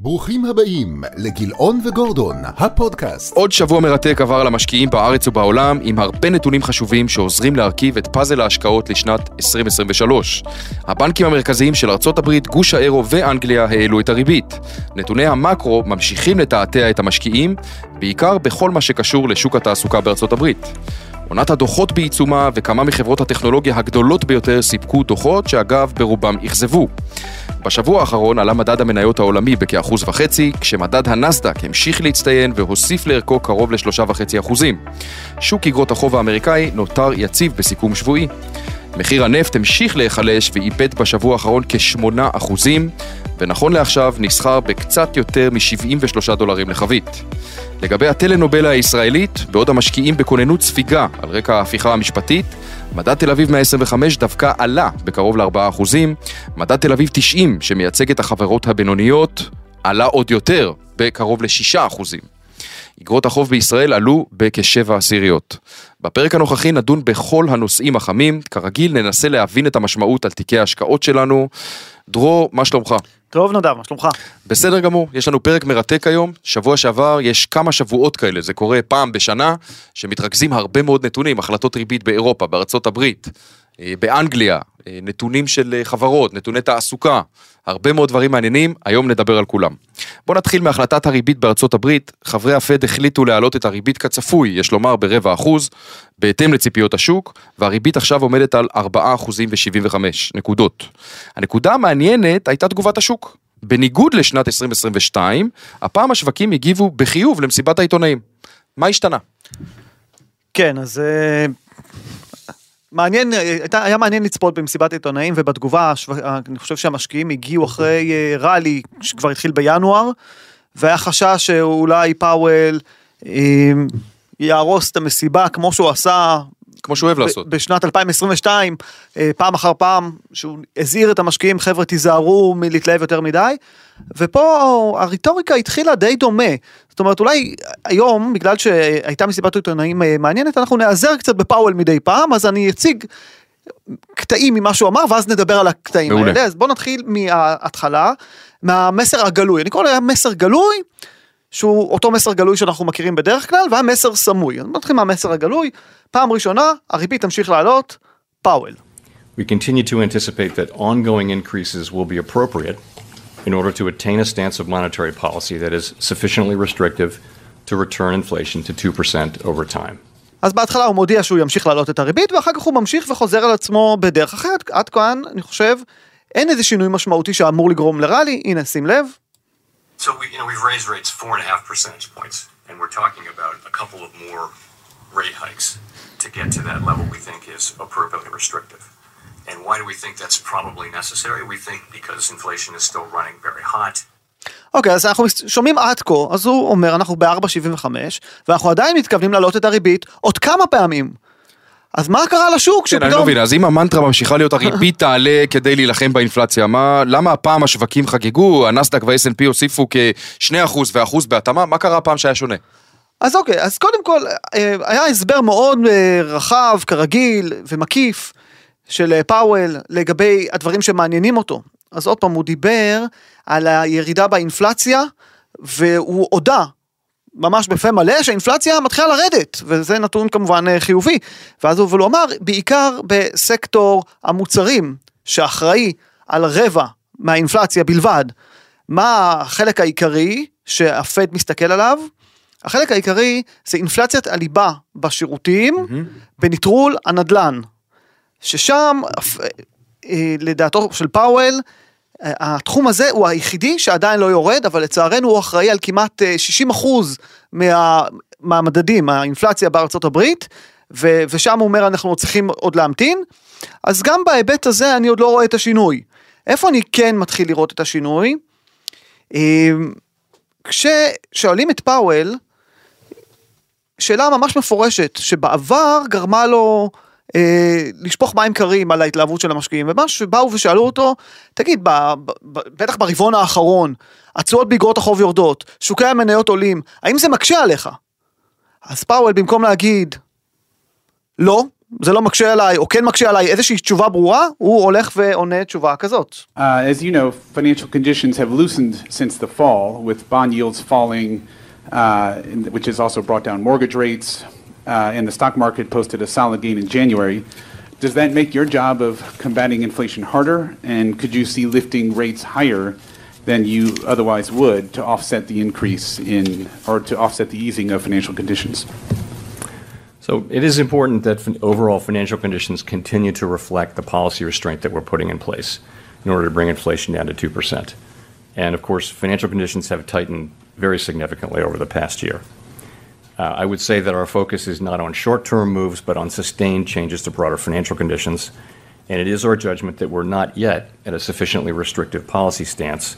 ברוכים הבאים לגילאון וגורדון, הפודקאסט. עוד שבוע מרתק עבר על המשקיעים בארץ ובעולם עם הרבה נתונים חשובים שעוזרים להרכיב את פאזל ההשקעות לשנת 2023. הבנקים המרכזיים של ארצות הברית, גוש האירו ואנגליה העלו את הריבית. נתוני המקרו ממשיכים לתעתע את המשקיעים, בעיקר בכל מה שקשור לשוק התעסוקה בארצות הברית. עונת הדוחות בעיצומה וכמה מחברות הטכנולוגיה הגדולות ביותר סיפקו דוחות שאגב ברובם אכזבו. בשבוע האחרון עלה מדד המניות העולמי בכאחוז וחצי, כשמדד הנסדק המשיך להצטיין והוסיף לערכו קרוב לשלושה וחצי אחוזים. שוק אגרות החוב האמריקאי נותר יציב בסיכום שבועי. מחיר הנפט המשיך להיחלש ואיבד בשבוע האחרון כ-8 אחוזים, ונכון לעכשיו נסחר בקצת יותר מ-73 דולרים לחבית. לגבי הטלנובלה הישראלית, בעוד המשקיעים בכוננות ספיגה על רקע ההפיכה המשפטית, מדד תל אביב 125 דווקא עלה בקרוב ל-4%, מדד תל אביב 90, שמייצג את החברות הבינוניות, עלה עוד יותר, בקרוב ל-6%. אגרות החוב בישראל עלו בכשבע עשיריות. בפרק הנוכחי נדון בכל הנושאים החמים, כרגיל ננסה להבין את המשמעות על תיקי ההשקעות שלנו. דרור, מה שלומך? טוב נדב, מה שלומך? בסדר גמור, יש לנו פרק מרתק היום, שבוע שעבר יש כמה שבועות כאלה, זה קורה פעם בשנה, שמתרכזים הרבה מאוד נתונים, החלטות ריבית באירופה, בארצות הברית, באנגליה, אה, נתונים של אה, חברות, נתוני תעסוקה, הרבה מאוד דברים מעניינים, היום נדבר על כולם. בואו נתחיל מהחלטת הריבית בארצות הברית, חברי הפד החליטו להעלות את הריבית כצפוי, יש לומר ברבע אחוז, בהתאם לציפיות השוק, והריבית עכשיו עומדת על 4 אחוזים ו-75 נקודות. הנקודה המעניינת הייתה תגובת השוק. בניגוד לשנת 2022, הפעם השווקים הגיבו בחיוב למסיבת העיתונאים. מה השתנה? כן, אז אה, מעניין, הייתה, היה מעניין לצפות במסיבת עיתונאים ובתגובה, השו- אני חושב שהמשקיעים הגיעו אחרי אה, ראלי שכבר התחיל בינואר, והיה חשש שאולי פאוול אה, יהרוס את המסיבה כמו שהוא עשה כמו שהוא אוהב לעשות. בשנת 2022, אה, פעם אחר פעם, שהוא הזהיר את המשקיעים, חבר'ה תיזהרו מלהתלהב יותר מדי, ופה הרטוריקה התחילה די דומה. זאת אומרת, אולי היום, בגלל שהייתה מסיבת עיתונאים אה, מעניינת, אנחנו נעזר קצת בפאוול מדי פעם, אז אני אציג קטעים ממה שהוא אמר, ואז נדבר על הקטעים מעולה. האלה. אז בואו נתחיל מההתחלה, מהמסר הגלוי. אני קורא לזה מסר גלוי, שהוא אותו מסר גלוי שאנחנו מכירים בדרך כלל, והיה מסר סמוי. אז נתחיל מהמסר הגלוי. פעם ראשונה, הריבית תמשיך לעלות, פאוול. We continue to anticipate that ongoing increases will be appropriate in order to attain a stance of monetary policy that is sufficiently restrictive to return inflation to 2% over time. אז בהתחלה הוא מודיע שהוא ימשיך להעלות את הריבית, ואחר כך הוא ממשיך וחוזר על עצמו בדרך אחרת. עד כאן, אני חושב, אין איזה שינוי משמעותי שאמור לגרום לראלי. הנה, שים לב. So we, you know, we've raised rates four and a half percentage points, and we're talking about a couple of more rate hikes to get to that level we think is appropriately restrictive. And why do we think that's probably necessary? We think because inflation is still running very hot. אוקיי, אז אנחנו שומעים עד כה, אז הוא אומר, אנחנו ב-4.75, ואנחנו עדיין מתכוונים להעלות את הריבית עוד כמה פעמים. אז מה קרה לשוק כן, אני לא שפתאום... מבין, אז אם המנטרה ממשיכה להיות הריבית תעלה כדי להילחם באינפלציה, מה, למה הפעם השווקים חגגו, הנסדק וה-S&P הוסיפו כ-2% ואחוז בהתאמה, מה קרה הפעם שהיה שונה? אז אוקיי, אז קודם כל, אה, היה הסבר מאוד אה, רחב, כרגיל, ומקיף, של אה, פאוול לגבי הדברים שמעניינים אותו. אז עוד פעם, הוא דיבר על הירידה באינפלציה, והוא הודה, ממש בפה מלא, שהאינפלציה מתחילה לרדת, וזה נתון כמובן חיובי. ואז הוא אמר, בעיקר בסקטור המוצרים, שאחראי על רבע מהאינפלציה בלבד. מה החלק העיקרי שהפד מסתכל עליו? החלק העיקרי זה אינפלציית הליבה בשירותים, בנטרול הנדל"ן. ששם, אף- אה, לדעתו של פאוול, אה, התחום הזה הוא היחידי שעדיין לא יורד, אבל לצערנו הוא אחראי על כמעט אה, 60% מה, מהמדדים, האינפלציה בארצות הברית, ו, ושם הוא אומר אנחנו צריכים עוד להמתין. אז גם בהיבט הזה אני עוד לא רואה את השינוי. איפה אני כן מתחיל לראות את השינוי? אה, כששואלים את פאוול, שאלה ממש מפורשת, שבעבר גרמה לו אה, לשפוך מים קרים על ההתלהבות של המשקיעים, ומה שבאו ושאלו אותו, תגיד, ב, ב, ב, בטח ברבעון האחרון, התשואות באגרות החוב יורדות, שוקי המניות עולים, האם זה מקשה עליך? אז פאוול במקום להגיד, לא, זה לא מקשה עליי, או כן מקשה עליי, איזושהי תשובה ברורה, הוא הולך ועונה תשובה כזאת. Uh, as you know, financial conditions have loosened since the fall, with bond yields falling, in- which has also brought down mortgage rates, uh, and the stock market posted a solid gain in January. Does that make your job of combating inflation harder? And could you see lifting rates higher than you otherwise would to offset the increase in, or to offset the easing of financial conditions? So it is important that overall financial conditions continue to reflect the policy restraint that we're putting in place in order to bring inflation down to 2%. And of course, financial conditions have tightened very significantly over the past year. Uh, I would say that our focus is not on short-term moves, but on sustained changes to broader financial conditions, and it is our judgment that we're not yet at a sufficiently restrictive policy stance,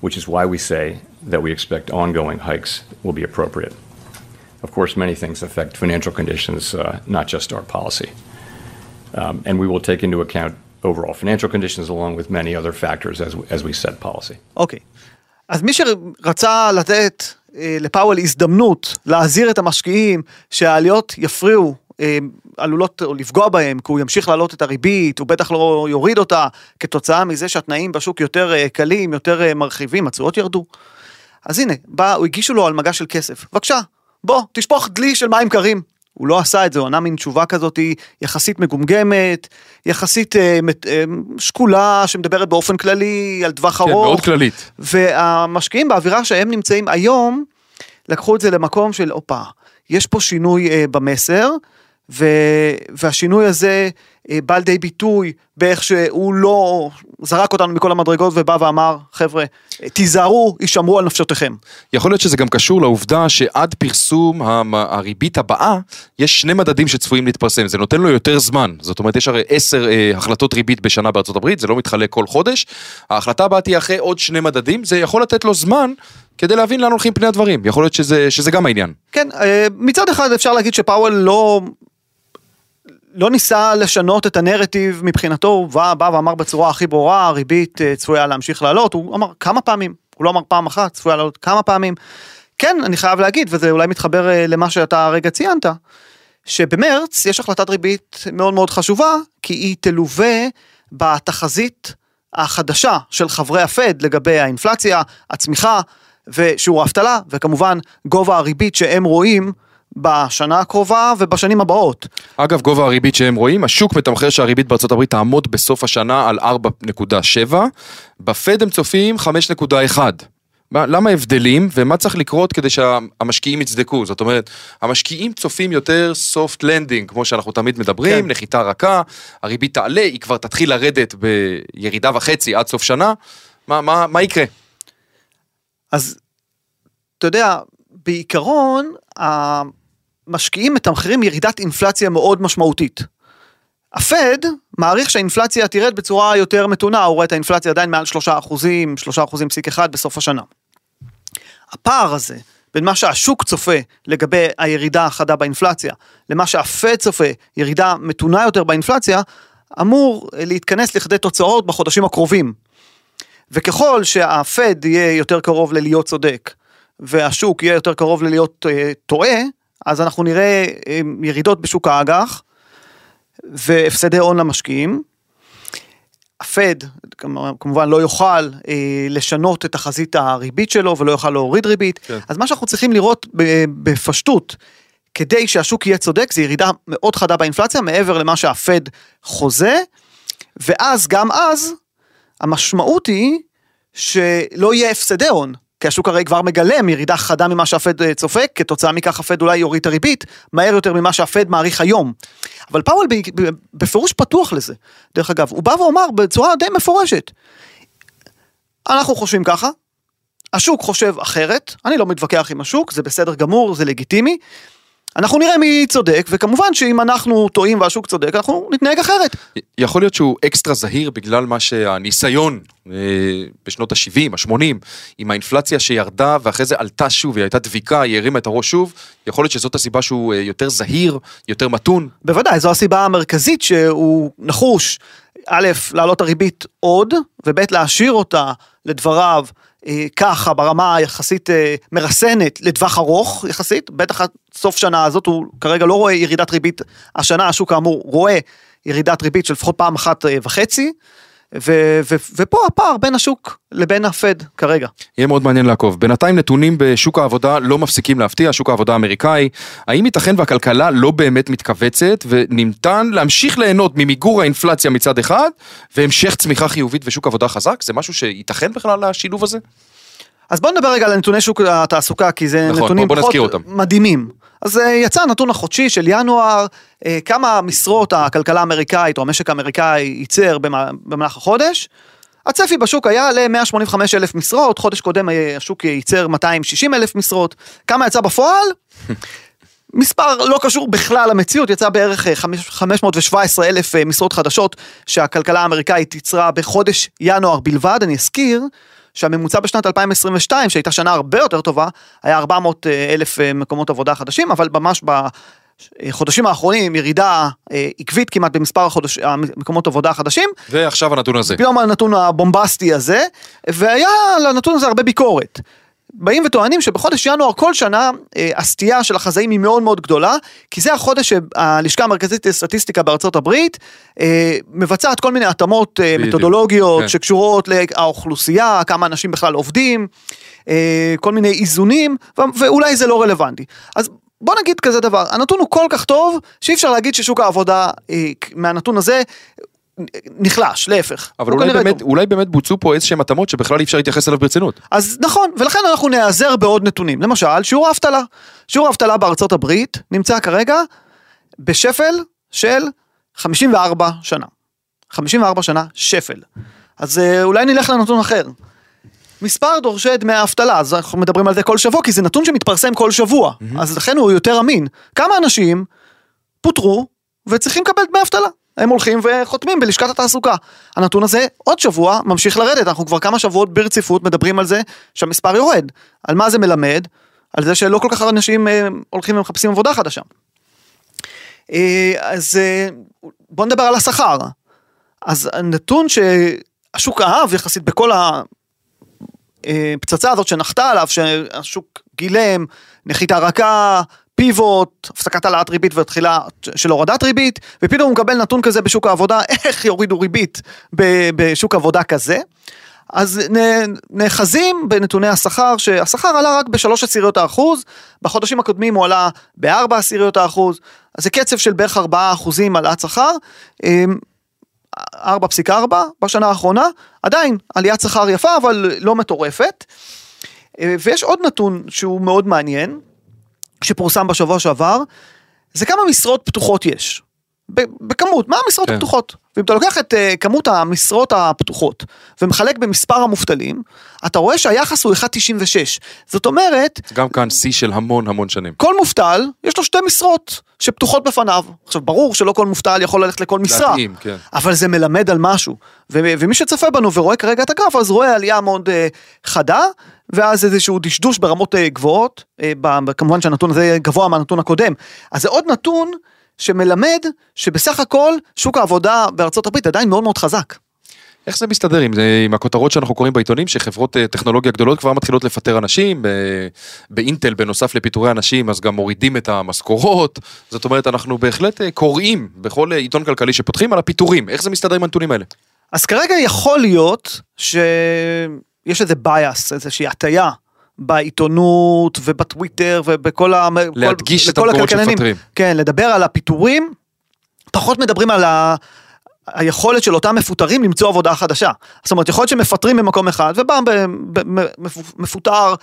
which is why we say that we expect ongoing hikes will be appropriate. Of course, many things affect financial conditions, uh, not just our policy. Um, we will take into account overall financial conditions along with many other factors as we set policy. Okay. אז מי שרצה לתת אה, לפאוול הזדמנות להזהיר את המשקיעים שהעליות יפריעו, אה, עלולות או לפגוע בהם, כי הוא ימשיך להעלות את הריבית, הוא בטח לא יוריד אותה, כתוצאה מזה שהתנאים בשוק יותר אה, קלים, יותר אה, מרחיבים, התשואות ירדו. אז הנה, בא, הוא הגישו לו על מגש של כסף. בבקשה, בוא, תשפוך דלי של מים קרים. הוא לא עשה את זה, הוא ענה מין תשובה כזאת יחסית מגומגמת, יחסית אה, אה, שקולה, שמדברת באופן כללי על טווח כן, ארוך. מאוד כללית. והמשקיעים באווירה שהם נמצאים היום, לקחו את זה למקום של, הופה, יש פה שינוי אה, במסר, ו, והשינוי הזה אה, בא לידי ביטוי באיך שהוא לא זרק אותנו מכל המדרגות ובא ואמר, חבר'ה, תיזהרו, הישמרו על נפשותיכם. יכול להיות שזה גם קשור לעובדה שעד פרסום הריבית הבאה, יש שני מדדים שצפויים להתפרסם, זה נותן לו יותר זמן. זאת אומרת, יש הרי עשר אה, החלטות ריבית בשנה בארצות הברית, זה לא מתחלק כל חודש. ההחלטה הבאה תהיה אחרי עוד שני מדדים, זה יכול לתת לו זמן כדי להבין לאן הולכים פני הדברים. יכול להיות שזה, שזה גם העניין. כן, אה, מצד אחד אפשר להגיד שפאוול לא... לא ניסה לשנות את הנרטיב מבחינתו, הוא בא, בא ואמר בצורה הכי ברורה, הריבית אה, צפויה להמשיך לעלות, הוא אמר כמה פעמים, הוא לא אמר פעם אחת, צפויה לעלות כמה פעמים. כן, אני חייב להגיד, וזה אולי מתחבר אה, למה שאתה הרגע ציינת, שבמרץ יש החלטת ריבית מאוד מאוד חשובה, כי היא תלווה בתחזית החדשה של חברי הפד לגבי האינפלציה, הצמיחה ושיעור האבטלה, וכמובן גובה הריבית שהם רואים בשנה הקרובה ובשנים הבאות. אגב, גובה הריבית שהם רואים, השוק מתמחר שהריבית בארצות הברית תעמוד בסוף השנה על 4.7, בפד הם צופים 5.1. מה- למה הבדלים ומה צריך לקרות כדי שהמשקיעים יצדקו? זאת אומרת, המשקיעים צופים יותר soft landing, כמו שאנחנו תמיד מדברים, כן. נחיתה רכה, הריבית תעלה, היא כבר תתחיל לרדת בירידה וחצי עד סוף שנה, מה, מה, מה יקרה? אז אתה יודע, בעיקרון המשקיעים מתמחרים ירידת אינפלציה מאוד משמעותית. הפד מעריך שהאינפלציה תרד בצורה יותר מתונה, הוא רואה את האינפלציה עדיין מעל 3 אחוזים, 3 אחוזים פסיק אחד בסוף השנה. הפער הזה בין מה שהשוק צופה לגבי הירידה החדה באינפלציה, למה שהפד צופה, ירידה מתונה יותר באינפלציה, אמור להתכנס לכדי תוצאות בחודשים הקרובים. וככל שהפד יהיה יותר קרוב ללהיות צודק, והשוק יהיה יותר קרוב ללהיות אה, טועה, אז אנחנו נראה אה, ירידות בשוק האג"ח, והפסדי הון למשקיעים. הפד כמובן לא יוכל אה, לשנות את תחזית הריבית שלו ולא יוכל להוריד ריבית, כן. אז מה שאנחנו צריכים לראות בפשטות, כדי שהשוק יהיה צודק, זה ירידה מאוד חדה באינפלציה, מעבר למה שהפד חוזה, ואז, גם אז, המשמעות היא שלא יהיה הפסדי הון. כי השוק הרי כבר מגלם ירידה חדה ממה שהפד אה, צופה, כתוצאה מכך הפד אולי יוריד את הריבית מהר יותר ממה שהפד מעריך היום. אבל פאוול בפירוש פתוח לזה. דרך אגב, הוא בא ואומר בצורה די מפורשת, אנחנו חושבים ככה, השוק חושב אחרת, אני לא מתווכח עם השוק, זה בסדר גמור, זה לגיטימי. אנחנו נראה מי צודק, וכמובן שאם אנחנו טועים והשוק צודק, אנחנו נתנהג אחרת. יכול להיות שהוא אקסטרה זהיר בגלל מה שהניסיון אה, בשנות ה-70, ה-80, עם האינפלציה שירדה ואחרי זה עלתה שוב, היא הייתה דביקה, היא הרימה את הראש שוב, יכול להיות שזאת הסיבה שהוא אה, יותר זהיר, יותר מתון. בוודאי, זו הסיבה המרכזית שהוא נחוש, א', להעלות הריבית עוד, וב', להשאיר אותה, לדבריו, ככה ברמה היחסית אה, מרסנת לטווח ארוך יחסית, בטח עד סוף שנה הזאת הוא כרגע לא רואה ירידת ריבית, השנה השוק כאמור רואה ירידת ריבית של לפחות פעם אחת אה, וחצי, ו- ו- ופה הפער בין השוק לבין הפד כרגע. יהיה מאוד מעניין לעקוב. בינתיים נתונים בשוק העבודה לא מפסיקים להפתיע, שוק העבודה האמריקאי. האם ייתכן והכלכלה לא באמת מתכווצת וניתן להמשיך ליהנות ממיגור האינפלציה מצד אחד והמשך צמיחה חיובית ושוק עבודה חזק? זה משהו שייתכן בכלל השילוב הזה? אז בוא נדבר רגע על נתוני שוק התעסוקה, כי זה נכון, נתונים פחות. מדהימים. אז אה, יצא הנתון החודשי של ינואר, אה, כמה משרות הכלכלה האמריקאית או המשק האמריקאי ייצר במה- במהלך החודש. הצפי בשוק היה ל-185 אלף משרות, חודש קודם אה, השוק ייצר 260 אלף משרות. כמה יצא בפועל? מספר לא קשור בכלל למציאות, יצא בערך אה, חמש- 517 אלף משרות חדשות שהכלכלה האמריקאית ייצרה בחודש ינואר בלבד. אני אזכיר שהממוצע בשנת 2022, שהייתה שנה הרבה יותר טובה, היה 400 אלף אה, מקומות עבודה חדשים, אבל ממש בחודשים האחרונים ירידה אה, עקבית כמעט במספר החודש, המקומות עבודה החדשים, ועכשיו הנתון הזה. פתאום הנתון הבומבסטי הזה, והיה לנתון הזה הרבה ביקורת. באים וטוענים שבחודש ינואר כל שנה אה, הסטייה של החזאים היא מאוד מאוד גדולה, כי זה החודש שהלשכה המרכזית לסטטיסטיקה בארצות הברית אה, מבצעת כל מיני התאמות אה, בדיוק, מתודולוגיות כן. שקשורות לאוכלוסייה, כמה אנשים בכלל עובדים, אה, כל מיני איזונים, ואולי זה לא רלוונטי. אז בוא נגיד כזה דבר, הנתון הוא כל כך טוב, שאי אפשר להגיד ששוק העבודה אה, מהנתון הזה נחלש, להפך. אבל אולי באמת, טוב. אולי באמת בוצעו פה איזשהם התאמות שבכלל אי אפשר להתייחס אליו ברצינות. אז נכון, ולכן אנחנו נעזר בעוד נתונים. למשל, שיעור האבטלה. שיעור האבטלה בארצות הברית נמצא כרגע בשפל של 54 שנה. 54 שנה שפל. אז אה, אולי נלך לנתון אחר. מספר דורשי דמי האבטלה, אז אנחנו מדברים על זה כל שבוע, כי זה נתון שמתפרסם כל שבוע, אז לכן הוא יותר אמין. כמה אנשים פוטרו וצריכים לקבל דמי אבטלה? הם הולכים וחותמים בלשכת התעסוקה. הנתון הזה עוד שבוע ממשיך לרדת, אנחנו כבר כמה שבועות ברציפות מדברים על זה שהמספר יורד. על מה זה מלמד? על זה שלא כל כך הרבה אנשים אה, הולכים ומחפשים עבודה חדשה. אה, אז אה, בוא נדבר על השכר. אז הנתון שהשוק אהב יחסית בכל הפצצה הזאת שנחתה עליו, שהשוק גילם, נחיתה רכה, פיבוט, הפסקת העלאת ריבית ותחילה של הורדת ריבית, ופתאום הוא מקבל נתון כזה בשוק העבודה, איך יורידו ריבית בשוק עבודה כזה. אז נאחזים בנתוני השכר, שהשכר עלה רק בשלוש עשיריות האחוז, בחודשים הקודמים הוא עלה בארבע עשיריות האחוז, אז זה קצב של בערך ארבעה אחוזים העלאת שכר. אמ, 4.4 בשנה האחרונה, עדיין עליית שכר יפה אבל לא מטורפת. אה, ויש עוד נתון שהוא מאוד מעניין, שפורסם בשבוע שעבר, זה כמה משרות פתוחות יש. בכמות, מה המשרות כן. הפתוחות? ואם אתה לוקח את uh, כמות המשרות הפתוחות ומחלק במספר המובטלים, אתה רואה שהיחס הוא 1.96. זאת אומרת, גם כאן שיא של המון המון שנים. כל מובטל, יש לו שתי משרות שפתוחות בפניו. עכשיו, ברור שלא כל מובטל יכול ללכת לכל משרה, להתאים, כן. אבל זה מלמד על משהו. ו- ומי שצופה בנו ורואה כרגע את הגרף, אז רואה עלייה מאוד uh, חדה, ואז איזשהו דשדוש ברמות uh, גבוהות, ב- כמובן שהנתון הזה גבוה מהנתון הקודם. אז זה עוד נתון שמלמד שבסך הכל שוק העבודה בארצות הברית עדיין מאוד מאוד חזק. איך זה מסתדר עם, זה, עם הכותרות שאנחנו קוראים בעיתונים שחברות אה, טכנולוגיה גדולות כבר מתחילות לפטר אנשים, ב, באינטל בנוסף לפיטורי אנשים אז גם מורידים את המשכורות, זאת אומרת אנחנו בהחלט אה, קוראים בכל אה, עיתון כלכלי שפותחים על הפיטורים, איך זה מסתדר עם הנתונים האלה? אז כרגע יכול להיות שיש איזה bias, איזושהי הטיה בעיתונות ובטוויטר ובכל ה... להדגיש את המקומות. שמפטרים. כן, לדבר על הפיטורים, פחות מדברים על ה... היכולת של אותם מפוטרים למצוא עבודה חדשה. זאת אומרת, יכול להיות שמפטרים במקום אחד, ובא מפוטר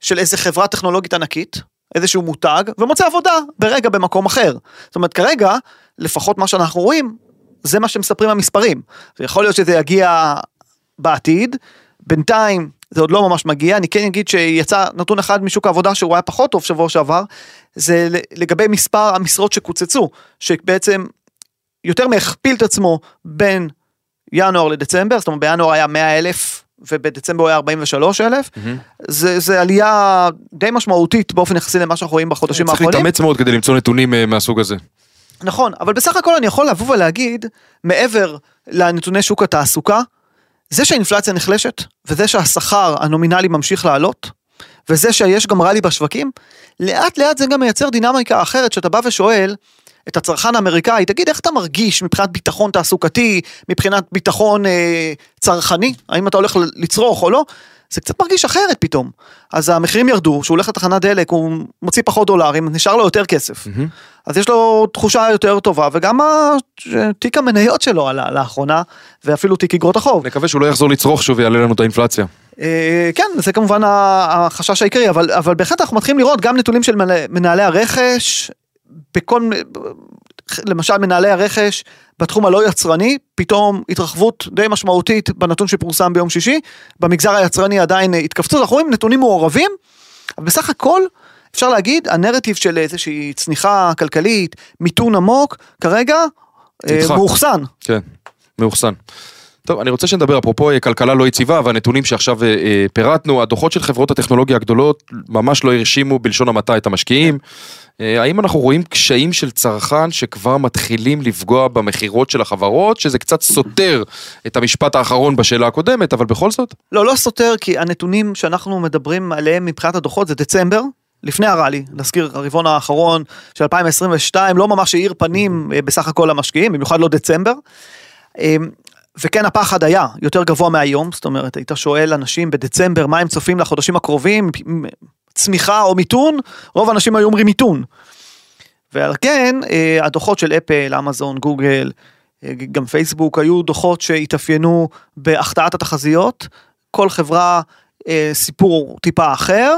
של איזה חברה טכנולוגית ענקית, איזשהו מותג, ומוצא עבודה ברגע במקום אחר. זאת אומרת, כרגע, לפחות מה שאנחנו רואים, זה מה שמספרים המספרים. ויכול להיות שזה יגיע בעתיד, בינתיים זה עוד לא ממש מגיע, אני כן אגיד שיצא נתון אחד משוק העבודה שהוא היה פחות טוב שבוע שעבר, זה לגבי מספר המשרות שקוצצו, שבעצם יותר מהכפיל את עצמו בין ינואר לדצמבר, זאת אומרת בינואר היה 100 אלף ובדצמבר הוא היה 43 אלף, זה, זה עלייה די משמעותית באופן יחסי למה שאנחנו רואים בחודשים צריך האחרונים. להתאמץ מאוד כדי למצוא נתונים אה, מהסוג הזה. נכון, אבל בסך הכל אני יכול לבוא ולהגיד, מעבר לנתוני שוק התעסוקה, זה שהאינפלציה נחלשת, וזה שהשכר הנומינלי ממשיך לעלות, וזה שיש גם רלי בשווקים, לאט לאט זה גם מייצר דינמיקה אחרת, שאתה בא ושואל את הצרכן האמריקאי, תגיד איך אתה מרגיש מבחינת ביטחון תעסוקתי, מבחינת ביטחון אה, צרכני, האם אתה הולך לצרוך או לא, זה קצת מרגיש אחרת פתאום. אז המחירים ירדו, שהוא הולך לתחנת דלק, הוא מוציא פחות דולרים, נשאר לו יותר כסף. מהמם. אז יש לו תחושה יותר טובה, וגם תיק המניות שלו עלה לאחרונה, ואפילו תיק אגרות החוב. נקווה שהוא לא יחזור לצרוך שוב ויעלה לנו את האינפלציה. אה, כן, זה כמובן החשש העיקרי, אבל, אבל בהחלט אנחנו מתחילים לראות גם נתונים של מנ- מנהלי הרכש, בכל, למשל מנהלי הרכש בתחום הלא יצרני, פתאום התרחבות די משמעותית בנתון שפורסם ביום שישי, במגזר היצרני עדיין אה, התכווצות, אנחנו רואים נתונים מעורבים, אבל בסך הכל אפשר להגיד, הנרטיב של איזושהי צניחה כלכלית, מיתון עמוק, כרגע אה. מאוחסן. כן, מאוחסן. טוב, אני רוצה שנדבר, אפרופו אה, כלכלה לא יציבה והנתונים שעכשיו אה, פירטנו, הדוחות של חברות הטכנולוגיה הגדולות ממש לא הרשימו בלשון המעטה את המשקיעים. אה, האם אנחנו רואים קשיים של צרכן שכבר מתחילים לפגוע במכירות של החברות, שזה קצת סותר את המשפט האחרון בשאלה הקודמת, אבל בכל זאת? לא, לא סותר, כי הנתונים שאנחנו מדברים עליהם מבחינת הדוחות זה דצמבר, לפני הראלי, נזכיר הרבעון האחרון של 2022, לא ממש האיר פנים אה, בסך הכל למשקיעים, במיוחד לא דצמבר. אה, וכן הפחד היה יותר גבוה מהיום, זאת אומרת היית שואל אנשים בדצמבר מה הם צופים לחודשים הקרובים, צמיחה או מיתון, רוב האנשים היו אומרים מיתון. ועל כן אה, הדוחות של אפל, אמזון, גוגל, אה, גם פייסבוק היו דוחות שהתאפיינו בהחטאת התחזיות, כל חברה אה, סיפור טיפה אחר.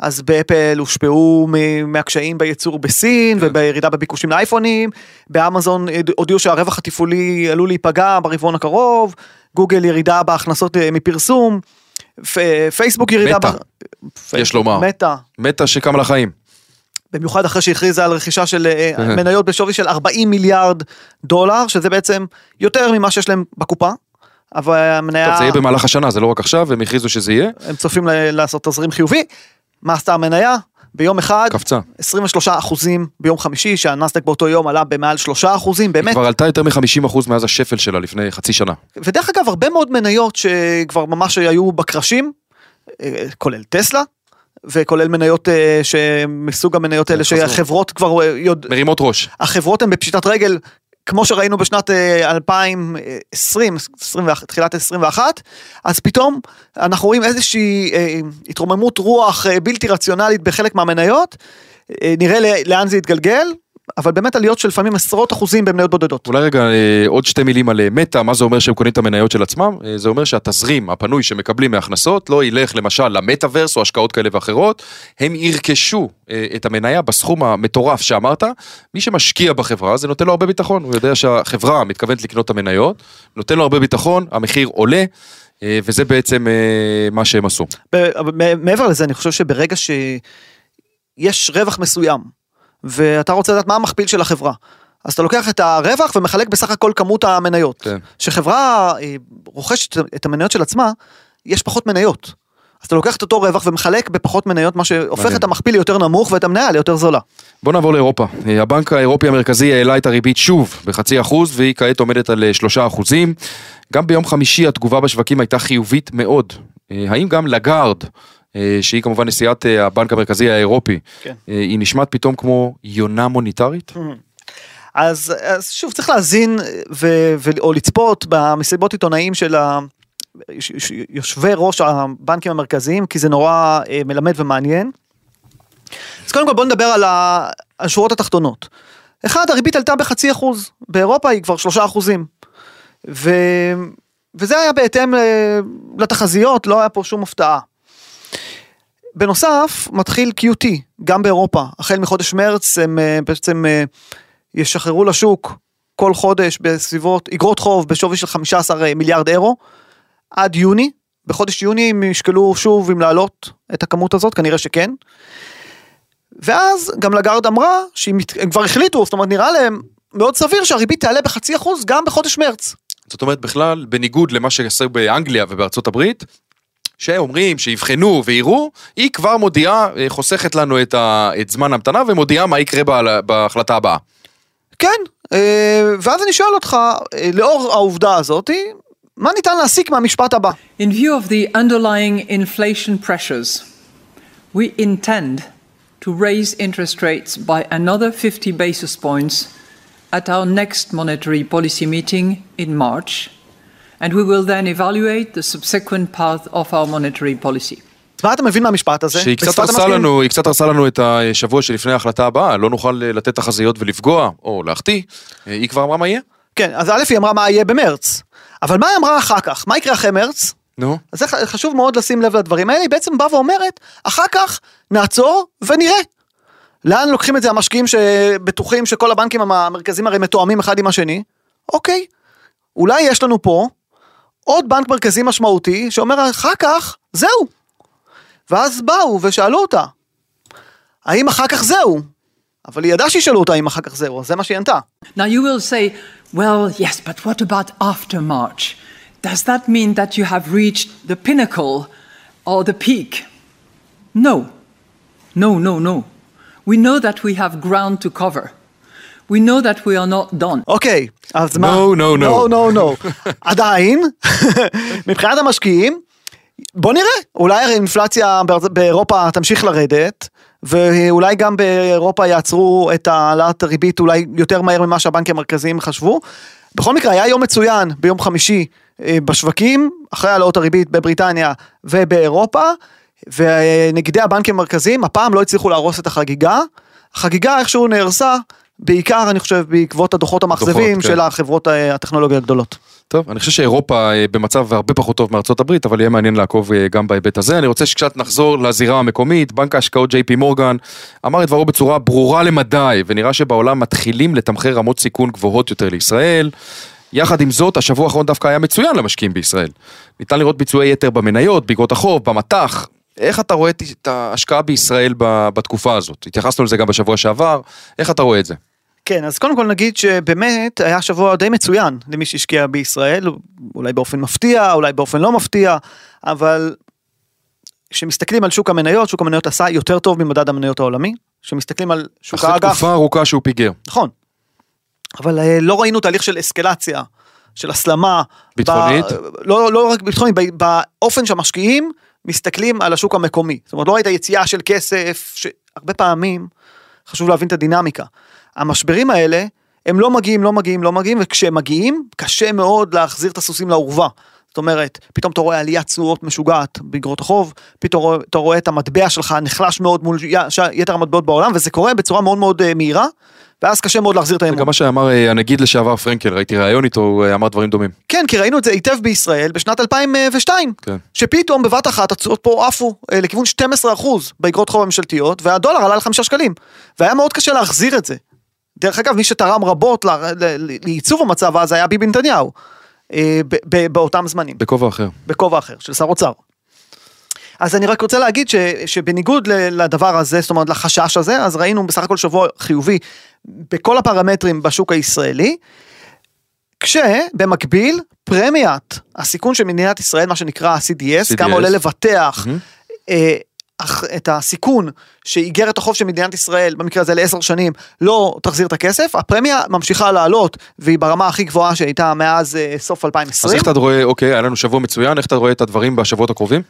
אז באפל הושפעו מהקשיים בייצור בסין ובירידה בביקושים לאייפונים, באמזון הודיעו שהרווח התפעולי עלול להיפגע ברבעון הקרוב, גוגל ירידה בהכנסות מפרסום, פייסבוק ירידה... מטא, פ- יש לומר. מטא, מטה שקם לחיים. במיוחד אחרי שהכריזה על רכישה של אה, מניות בשווי של 40 מיליארד דולר, שזה בעצם יותר ממה שיש להם בקופה. אבל המניה, טוב, זה יהיה במהלך השנה, זה לא רק עכשיו, הם הכריזו שזה יהיה, הם צופים לעשות תזרים חיובי. מה עשתה המניה? ביום אחד, קפצה. 23 אחוזים ביום חמישי, שהנסדק באותו יום עלה במעל 3 אחוזים, באמת. כבר עלתה יותר מ-50% מאז השפל שלה לפני חצי שנה. ודרך אגב, הרבה מאוד מניות שכבר ממש היו בקרשים, אה, כולל טסלה, וכולל מניות אה, שמסוג המניות האלה חזרו. שהחברות כבר אה, יודע... מרימות ראש. החברות הן בפשיטת רגל, כמו שראינו בשנת אה, 2020, 21, תחילת 21, אז פתאום אנחנו רואים איזושהי אה, התרוממות רוח אה, בלתי רציונלית בחלק מהמניות, אה, נראה לאן זה יתגלגל, אבל באמת עליות של לפעמים עשרות אחוזים במניות בודדות. אולי רגע אה, עוד שתי מילים על אה, מטא, מה זה אומר שהם קונים את המניות של עצמם? אה, זה אומר שהתזרים הפנוי שמקבלים מהכנסות לא ילך למשל למטאוורס או השקעות כאלה ואחרות, הם ירכשו את המניה בסכום המטורף שאמרת, מי שמשקיע בחברה זה נותן לו הרבה ביטחון, הוא יודע שהחברה מתכוונת לקנות את המניות, נותן לו הרבה ביטחון, המחיר עולה. וזה בעצם מה שהם עשו. מעבר לזה, אני חושב שברגע שיש רווח מסוים, ואתה רוצה לדעת מה המכפיל של החברה, אז אתה לוקח את הרווח ומחלק בסך הכל כמות המניות. כן. כשחברה אה, רוכשת את המניות של עצמה, יש פחות מניות. אז אתה לוקח את אותו רווח ומחלק בפחות מניות, מה שהופך מעניין. את המכפיל ליותר נמוך ואת המניה ליותר זולה. בוא נעבור לאירופה. אה, הבנק האירופי המרכזי העלה את הריבית שוב בחצי אחוז והיא כעת עומדת על אה, שלושה אחוזים. גם ביום חמישי התגובה בשווקים הייתה חיובית מאוד. האם גם לגארד, שהיא כמובן נשיאת אה, הבנק המרכזי האירופי, כן. אה, היא נשמעת פתאום כמו יונה מוניטרית? אז, אז שוב צריך להאזין ו, ו, או לצפות במסיבות עיתונאים של ה... יוש- יוש- יושבי ראש הבנקים המרכזיים כי זה נורא אה, מלמד ומעניין. אז קודם כל בוא נדבר על השורות התחתונות. אחד הריבית עלתה בחצי אחוז באירופה היא כבר שלושה אחוזים. ו... וזה היה בהתאם לתחזיות לא היה פה שום הפתעה. בנוסף מתחיל QT גם באירופה החל מחודש מרץ הם אה, בעצם אה, ישחררו לשוק כל חודש בסביבות אגרות חוב בשווי של 15 מיליארד אירו עד יוני. בחודש יוני הם ישקלו שוב אם להעלות את הכמות הזאת, כנראה שכן. ואז גם לגארד אמרה שהם כבר החליטו, זאת אומרת נראה להם מאוד סביר שהריבית תעלה בחצי אחוז גם בחודש מרץ. זאת אומרת בכלל בניגוד למה שעשו באנגליה ובארצות הברית, שאומרים שיבחנו ויראו, היא כבר מודיעה, אה, חוסכת לנו את, ה, את זמן ההמתנה ומודיעה מה יקרה בה, בהחלטה הבאה. כן, אה, ואז אני שואל אותך, אה, לאור העובדה הזאתי, מה ניתן להסיק מהמשפט הבא? In view of the underlying inflation pressures, we intend to raise interest rates by another 50 basis points at our next monetary policy meeting in March, and we will then evaluate the subsequent path of our monetary policy. מה אתה מבין מהמשפט הזה? שהיא קצת הרסה? לנו, היא קצת הרסה לנו את השבוע שלפני ההחלטה הבאה, לא נוכל אה, לתת תחזיות ולפגוע, או להחטיא. אה, היא כבר אמרה מה יהיה? כן, אז א' היא אמרה מה יהיה במרץ. אבל מה היא אמרה אחר כך? מה יקרה אחרי מרץ? נו. אז זה חשוב מאוד לשים לב לדברים האלה, היא בעצם באה ואומרת, אחר כך נעצור ונראה. לאן לוקחים את זה המשקיעים שבטוחים שכל הבנקים המ- המרכזיים הרי מתואמים אחד עם השני? אוקיי, אולי יש לנו פה עוד בנק מרכזי משמעותי שאומר אחר כך, זהו. ואז באו ושאלו אותה, האם אחר כך זהו? אבל היא ידעה שישאלו אותה אם אחר כך זהו, אז זה מה שהיא ענתה. Now you will say, well, yes, but what about after March? Does that mean that you have reached the pinnacle or the peak? No. No, no, no. We know that we have ground to cover. We know that we are not done. אוקיי, אז מה? No, no, no. no, no, no. עדיין, מבחינת המשקיעים, בוא נראה, אולי האינפלציה באירופה תמשיך לרדת, ואולי גם באירופה יעצרו את העלאת הריבית אולי יותר מהר ממה שהבנקים המרכזיים חשבו. בכל מקרה, היה יום מצוין ביום חמישי אה, בשווקים, אחרי העלאות הריבית בבריטניה ובאירופה, ונגידי הבנקים המרכזיים הפעם לא הצליחו להרוס את החגיגה. החגיגה איכשהו נהרסה, בעיקר אני חושב בעקבות הדוחות המאכזבים כן. של החברות אה, הטכנולוגיה הגדולות. טוב, אני חושב שאירופה אה, במצב הרבה פחות טוב מארצות הברית, אבל יהיה מעניין לעקוב אה, גם בהיבט הזה. אני רוצה שקצת נחזור לזירה המקומית, בנק ההשקעות ג'יי פי מורגן אמר את דברו בצורה ברורה למדי, ונראה שבעולם מתחילים לתמחר רמות סיכון גבוהות יותר לישראל. יחד עם זאת, השבוע האחרון דווקא היה מצוין למשקיעים בישראל. ניתן לראות ביצועי יתר במניות, באגרות החוב, במטח. איך אתה רואה את- ההשקעה בישראל בתקופה הזאת? התייחסנו לזה גם בשבוע שעבר, איך אתה רואה את זה? כן, אז קודם כל נגיד שבאמת היה שבוע די מצוין למי שהשקיע בישראל, אולי באופן מפתיע, אולי באופן לא מפתיע, אבל כשמסתכלים על שוק המניות, שוק המניות עשה יותר טוב ממדד המניות העולמי, כשמסתכלים על שוק אחרי האג"ח, תקופה ארוכה שהוא פיגר. נכון, אבל אה, לא ראינו תהליך של אסקלציה, של הסלמה. ביטחונית? ב, לא, לא רק ביטחונית, באופן שהמשקיעים מסתכלים על השוק המקומי. זאת אומרת, לא ראית יציאה של כסף, שהרבה פעמים, חשוב להבין את הדינמיקה. המשברים האלה, הם לא מגיעים, לא מגיעים, לא מגיעים, וכשהם מגיעים, קשה מאוד להחזיר את הסוסים לאורווה. זאת אומרת, פתאום אתה רואה עליית תשואות משוגעת באגרות החוב, פתאום אתה רואה את המטבע שלך נחלש מאוד מול יתר המטבעות בעולם, וזה קורה בצורה מאוד מאוד אה, מהירה, ואז קשה מאוד להחזיר את זה האמון. גם מה שאמר אה, הנגיד לשעבר פרנקל, ראיתי ראיון איתו, הוא אה, אמר דברים דומים. כן, כי ראינו את זה היטב בישראל בשנת 2002. כן. שפתאום בבת אחת התשואות פה עפו לכיוון 12% באגרות חוב הממשלתיות, והדולר עלה ל-5 שקלים. והיה מאוד קשה להחזיר את זה. דרך אגב, מי שתרם רבות לעיצוב המצב אז היה ביבי נתניהו. אה, באותם זמנים. בכובע אחר. בכובע אחר, של שר אוצר. אז אני רק רוצה להגיד ש, שבניגוד לדבר הזה, זאת אומרת לחשש הזה, אז ראינו בסך הכל שבוע חיובי בכל הפרמטרים בשוק הישראלי, כשבמקביל פרמיית הסיכון של מדינת ישראל, מה שנקרא ה-CDS, CDS. כמה עולה לבטח אה, אך- את הסיכון שאיגרת החוב של מדינת ישראל, במקרה הזה לעשר שנים, לא תחזיר את הכסף, הפרמיה ממשיכה לעלות, והיא ברמה הכי גבוהה שהייתה מאז אה, סוף 2020. אז איך אתה רואה, אוקיי, היה לנו שבוע מצוין, איך אתה רואה את הדברים בשבועות הקרובים?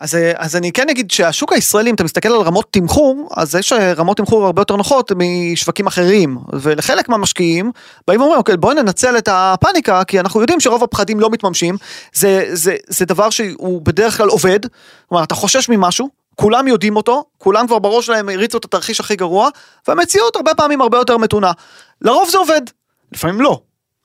אז, אה, אז אני כן אגיד שהשוק הישראלי, אם אתה מסתכל על רמות תמחור, אז יש אה, רמות תמחור הרבה יותר נוחות משווקים אחרים. ולחלק מהמשקיעים, באים ואומרים, אוקיי, בואו ננצל את הפאניקה, כי אנחנו יודעים שרוב הפחדים לא מתממשים. זה, זה, זה דבר שהוא בדרך כלל עובד. כלומר, אתה חושש ממשהו, כולם יודעים אותו, כולם כבר בראש שלהם הריצו את התרחיש הכי גרוע, והמציאות הרבה פעמים הרבה יותר מתונה. לרוב זה עובד, לפעמים לא,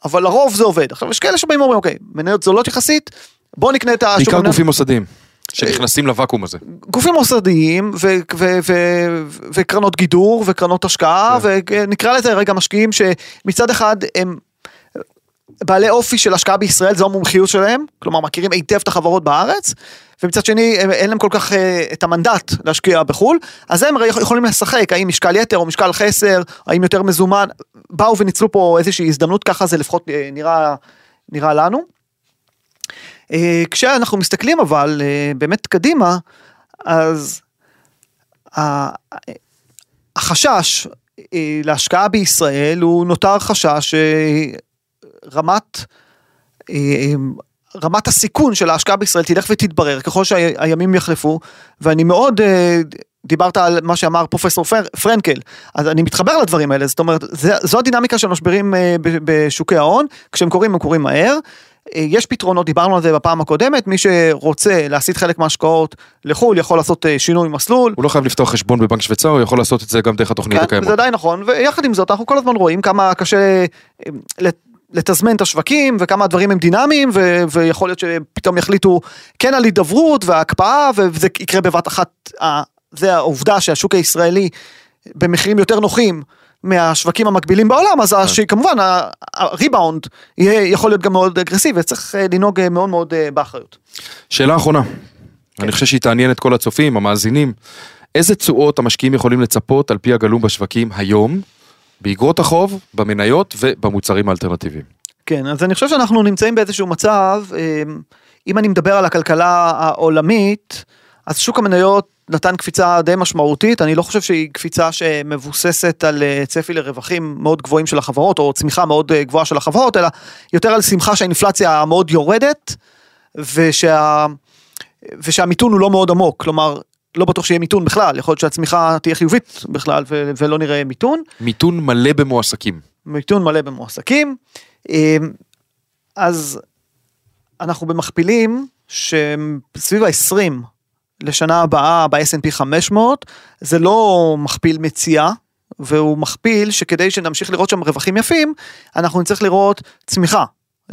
אבל לרוב זה עובד. עכשיו, יש כאלה שבאים ואומרים, אוקיי, מניות זולות יחסית, בואו נקנה את השוק. בעיקר גופים מוסדיים, שנכנסים לוואקום הזה. גופים מוסדיים וקרנות גידור וקרנות השקעה ונקרא לזה רגע משקיעים שמצד אחד הם בעלי אופי של השקעה בישראל זו המומחיות שלהם כלומר מכירים היטב את החברות בארץ ומצד שני הם- אין להם כל כך אה, את המנדט להשקיע בחו"ל אז הם יכולים לשחק האם משקל יתר או משקל חסר האם יותר מזומן באו וניצלו פה איזושהי הזדמנות ככה זה לפחות אה, נראה נראה לנו. אה, כשאנחנו מסתכלים אבל אה, באמת קדימה, אז ה- החשש אה, להשקעה בישראל הוא נותר חשש שרמת אה, רמת הסיכון של ההשקעה בישראל תלך ותתברר ככל שהימים יחלפו, ואני מאוד, אה, דיברת על מה שאמר פרופסור פר, פרנקל, אז אני מתחבר לדברים האלה, זאת אומרת, זה, זו הדינמיקה של משברים אה, בשוקי ההון, כשהם קורים הם קורים מהר. אה, יש פתרונות, דיברנו על זה בפעם הקודמת, מי שרוצה להסיט חלק מההשקעות לחו"ל יכול לעשות אה, שינוי מסלול. הוא לא חייב לפתוח חשבון בבנק שוויצרי, הוא יכול לעשות את זה גם דרך התוכנית כן, הקיימות. זה עדיין נכון, ויחד עם זאת אנחנו כל הזמן רואים כמה קשה אה, לתזמן את השווקים וכמה הדברים הם דינמיים ו- ויכול להיות שפתאום יחליטו כן על הידברות והקפאה וזה יקרה בבת אחת, ה- זה העובדה שהשוק הישראלי במחירים יותר נוחים. מהשווקים המקבילים בעולם אז הש... כמובן הריבאונד יכול להיות גם מאוד אגרסיבי וצריך אה, לנהוג אה, מאוד מאוד אה, באחריות. שאלה אחרונה, כן. אני חושב שהיא תעניין את כל הצופים, המאזינים. איזה תשואות המשקיעים יכולים לצפות על פי הגלום בשווקים היום, באגרות החוב, במניות ובמוצרים האלטרנטיביים? כן, אז אני חושב שאנחנו נמצאים באיזשהו מצב, אה, אם אני מדבר על הכלכלה העולמית, אז שוק המניות נתן קפיצה די משמעותית, אני לא חושב שהיא קפיצה שמבוססת על אה, צפי לרווחים מאוד גבוהים של החברות, או צמיחה מאוד אה, גבוהה של החברות, אלא יותר על שמחה שהאינפלציה מאוד יורדת, ושה... ושהמיתון הוא לא מאוד עמוק, כלומר, לא בטוח שיהיה מיתון בכלל, יכול להיות שהצמיחה תהיה חיובית בכלל ו- ולא נראה מיתון. מיתון מלא במועסקים. מיתון מלא במועסקים. אמ, אז אנחנו במכפילים שסביב ה-20 לשנה הבאה ב-S&P 500, זה לא מכפיל מציאה, והוא מכפיל שכדי שנמשיך לראות שם רווחים יפים, אנחנו נצטרך לראות צמיחה.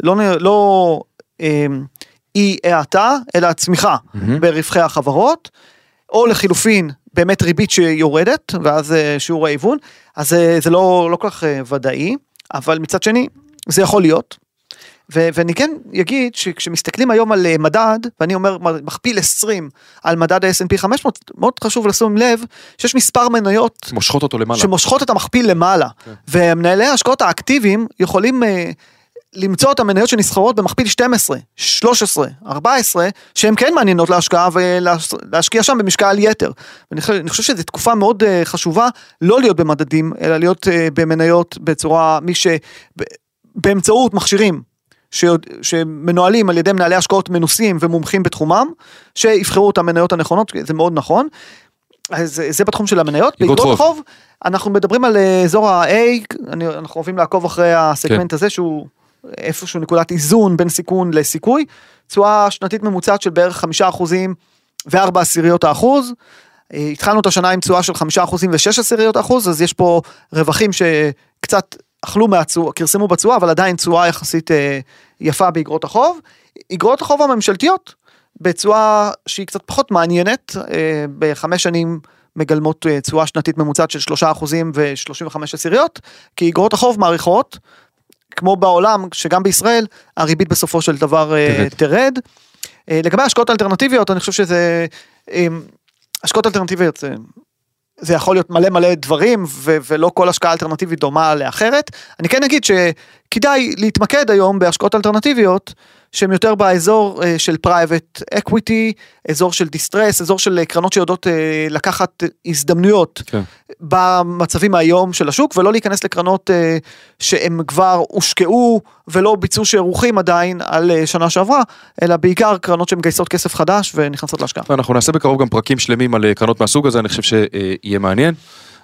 לא, לא אמ, אי האטה, אלא צמיחה ברווחי החברות, או לחילופין באמת ריבית שיורדת, ואז אה, שיעור ההיוון, אז זה, זה לא, לא כל כך אה, ודאי, אבל מצד שני, זה יכול להיות. ו- ואני כן אגיד שכשמסתכלים היום על אה, מדד, ואני אומר מכפיל 20 על מדד ה-S&P 500, מאוד חשוב לשים לב שיש מספר מניות מושכות אותו למעלה. שמושכות את המכפיל למעלה, ומנהלי ההשקעות האקטיביים יכולים אה, למצוא את המניות שנסחרות במכפיל 12, 13, 14, שהן כן מעניינות להשקעה ולהשקיע שם במשקל יתר. ואני חושב, חושב שזו תקופה מאוד אה, חשובה לא להיות במדדים, אלא להיות אה, במניות בצורה, מי ש... באמצעות מכשירים שיוד- שמנוהלים על ידי מנהלי השקעות מנוסים ומומחים בתחומם, שיבחרו את המניות הנכונות, זה מאוד נכון. אז זה- בתחום של המניות. באגרות חוב. חוב, אנחנו מדברים על אה, אזור ה-A, אנחנו אוהבים לעקוב אחרי הסגמנט כן. הזה שהוא איפשהו נקודת איזון בין סיכון לסיכוי. תשואה שנתית ממוצעת של בערך חמישה אחוזים וארבע עשיריות האחוז. אה, התחלנו את השנה עם תשואה של חמישה אחוזים ושש עשיריות האחוז, אז יש פה רווחים שקצת אכלו מהתשואה, כרסמו בתשואה, אבל עדיין תשואה יחסית אה, יפה באגרות החוב. אגרות החוב הממשלתיות, בתשואה שהיא קצת פחות מעניינת, אה, בחמש שנים מגלמות אה, תשואה שנתית ממוצעת של שלושה אחוזים ושלושים וחמש עשיריות, כי אגרות החוב מעריכות, כמו בעולם, שגם בישראל, הריבית בסופו של דבר אה, תרד. תרד. אה, לגבי השקעות אלטרנטיביות, אני חושב שזה, אה, השקעות אלטרנטיביות זה, זה יכול להיות מלא מלא דברים, ו- ולא כל השקעה אלטרנטיבית דומה לאחרת. אני כן אגיד שכדאי להתמקד היום בהשקעות אלטרנטיביות, שהן יותר באזור אה, של private equity, אזור של distress, אזור של אה, קרנות שיודעות אה, לקחת הזדמנויות כן. במצבים היום של השוק, ולא להיכנס לקרנות אה, שהם כבר הושקעו ולא ביצעו שערוכים עדיין על אה, שנה שעברה, אלא בעיקר קרנות שמגייסות כסף חדש ונכנסות להשקעה. ואנחנו נעשה בקרוב גם פרקים שלמים על קרנות מהסוג הזה, אני חושב שיהיה מעניין.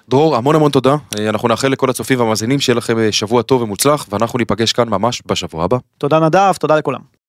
דרור, המון המון תודה. אנחנו נאחל לכל הצופים והמאזינים שיהיה לכם שבוע טוב ומוצלח, ואנחנו ניפגש כאן ממש בשבוע הבא. תודה נדב, תודה לכולם.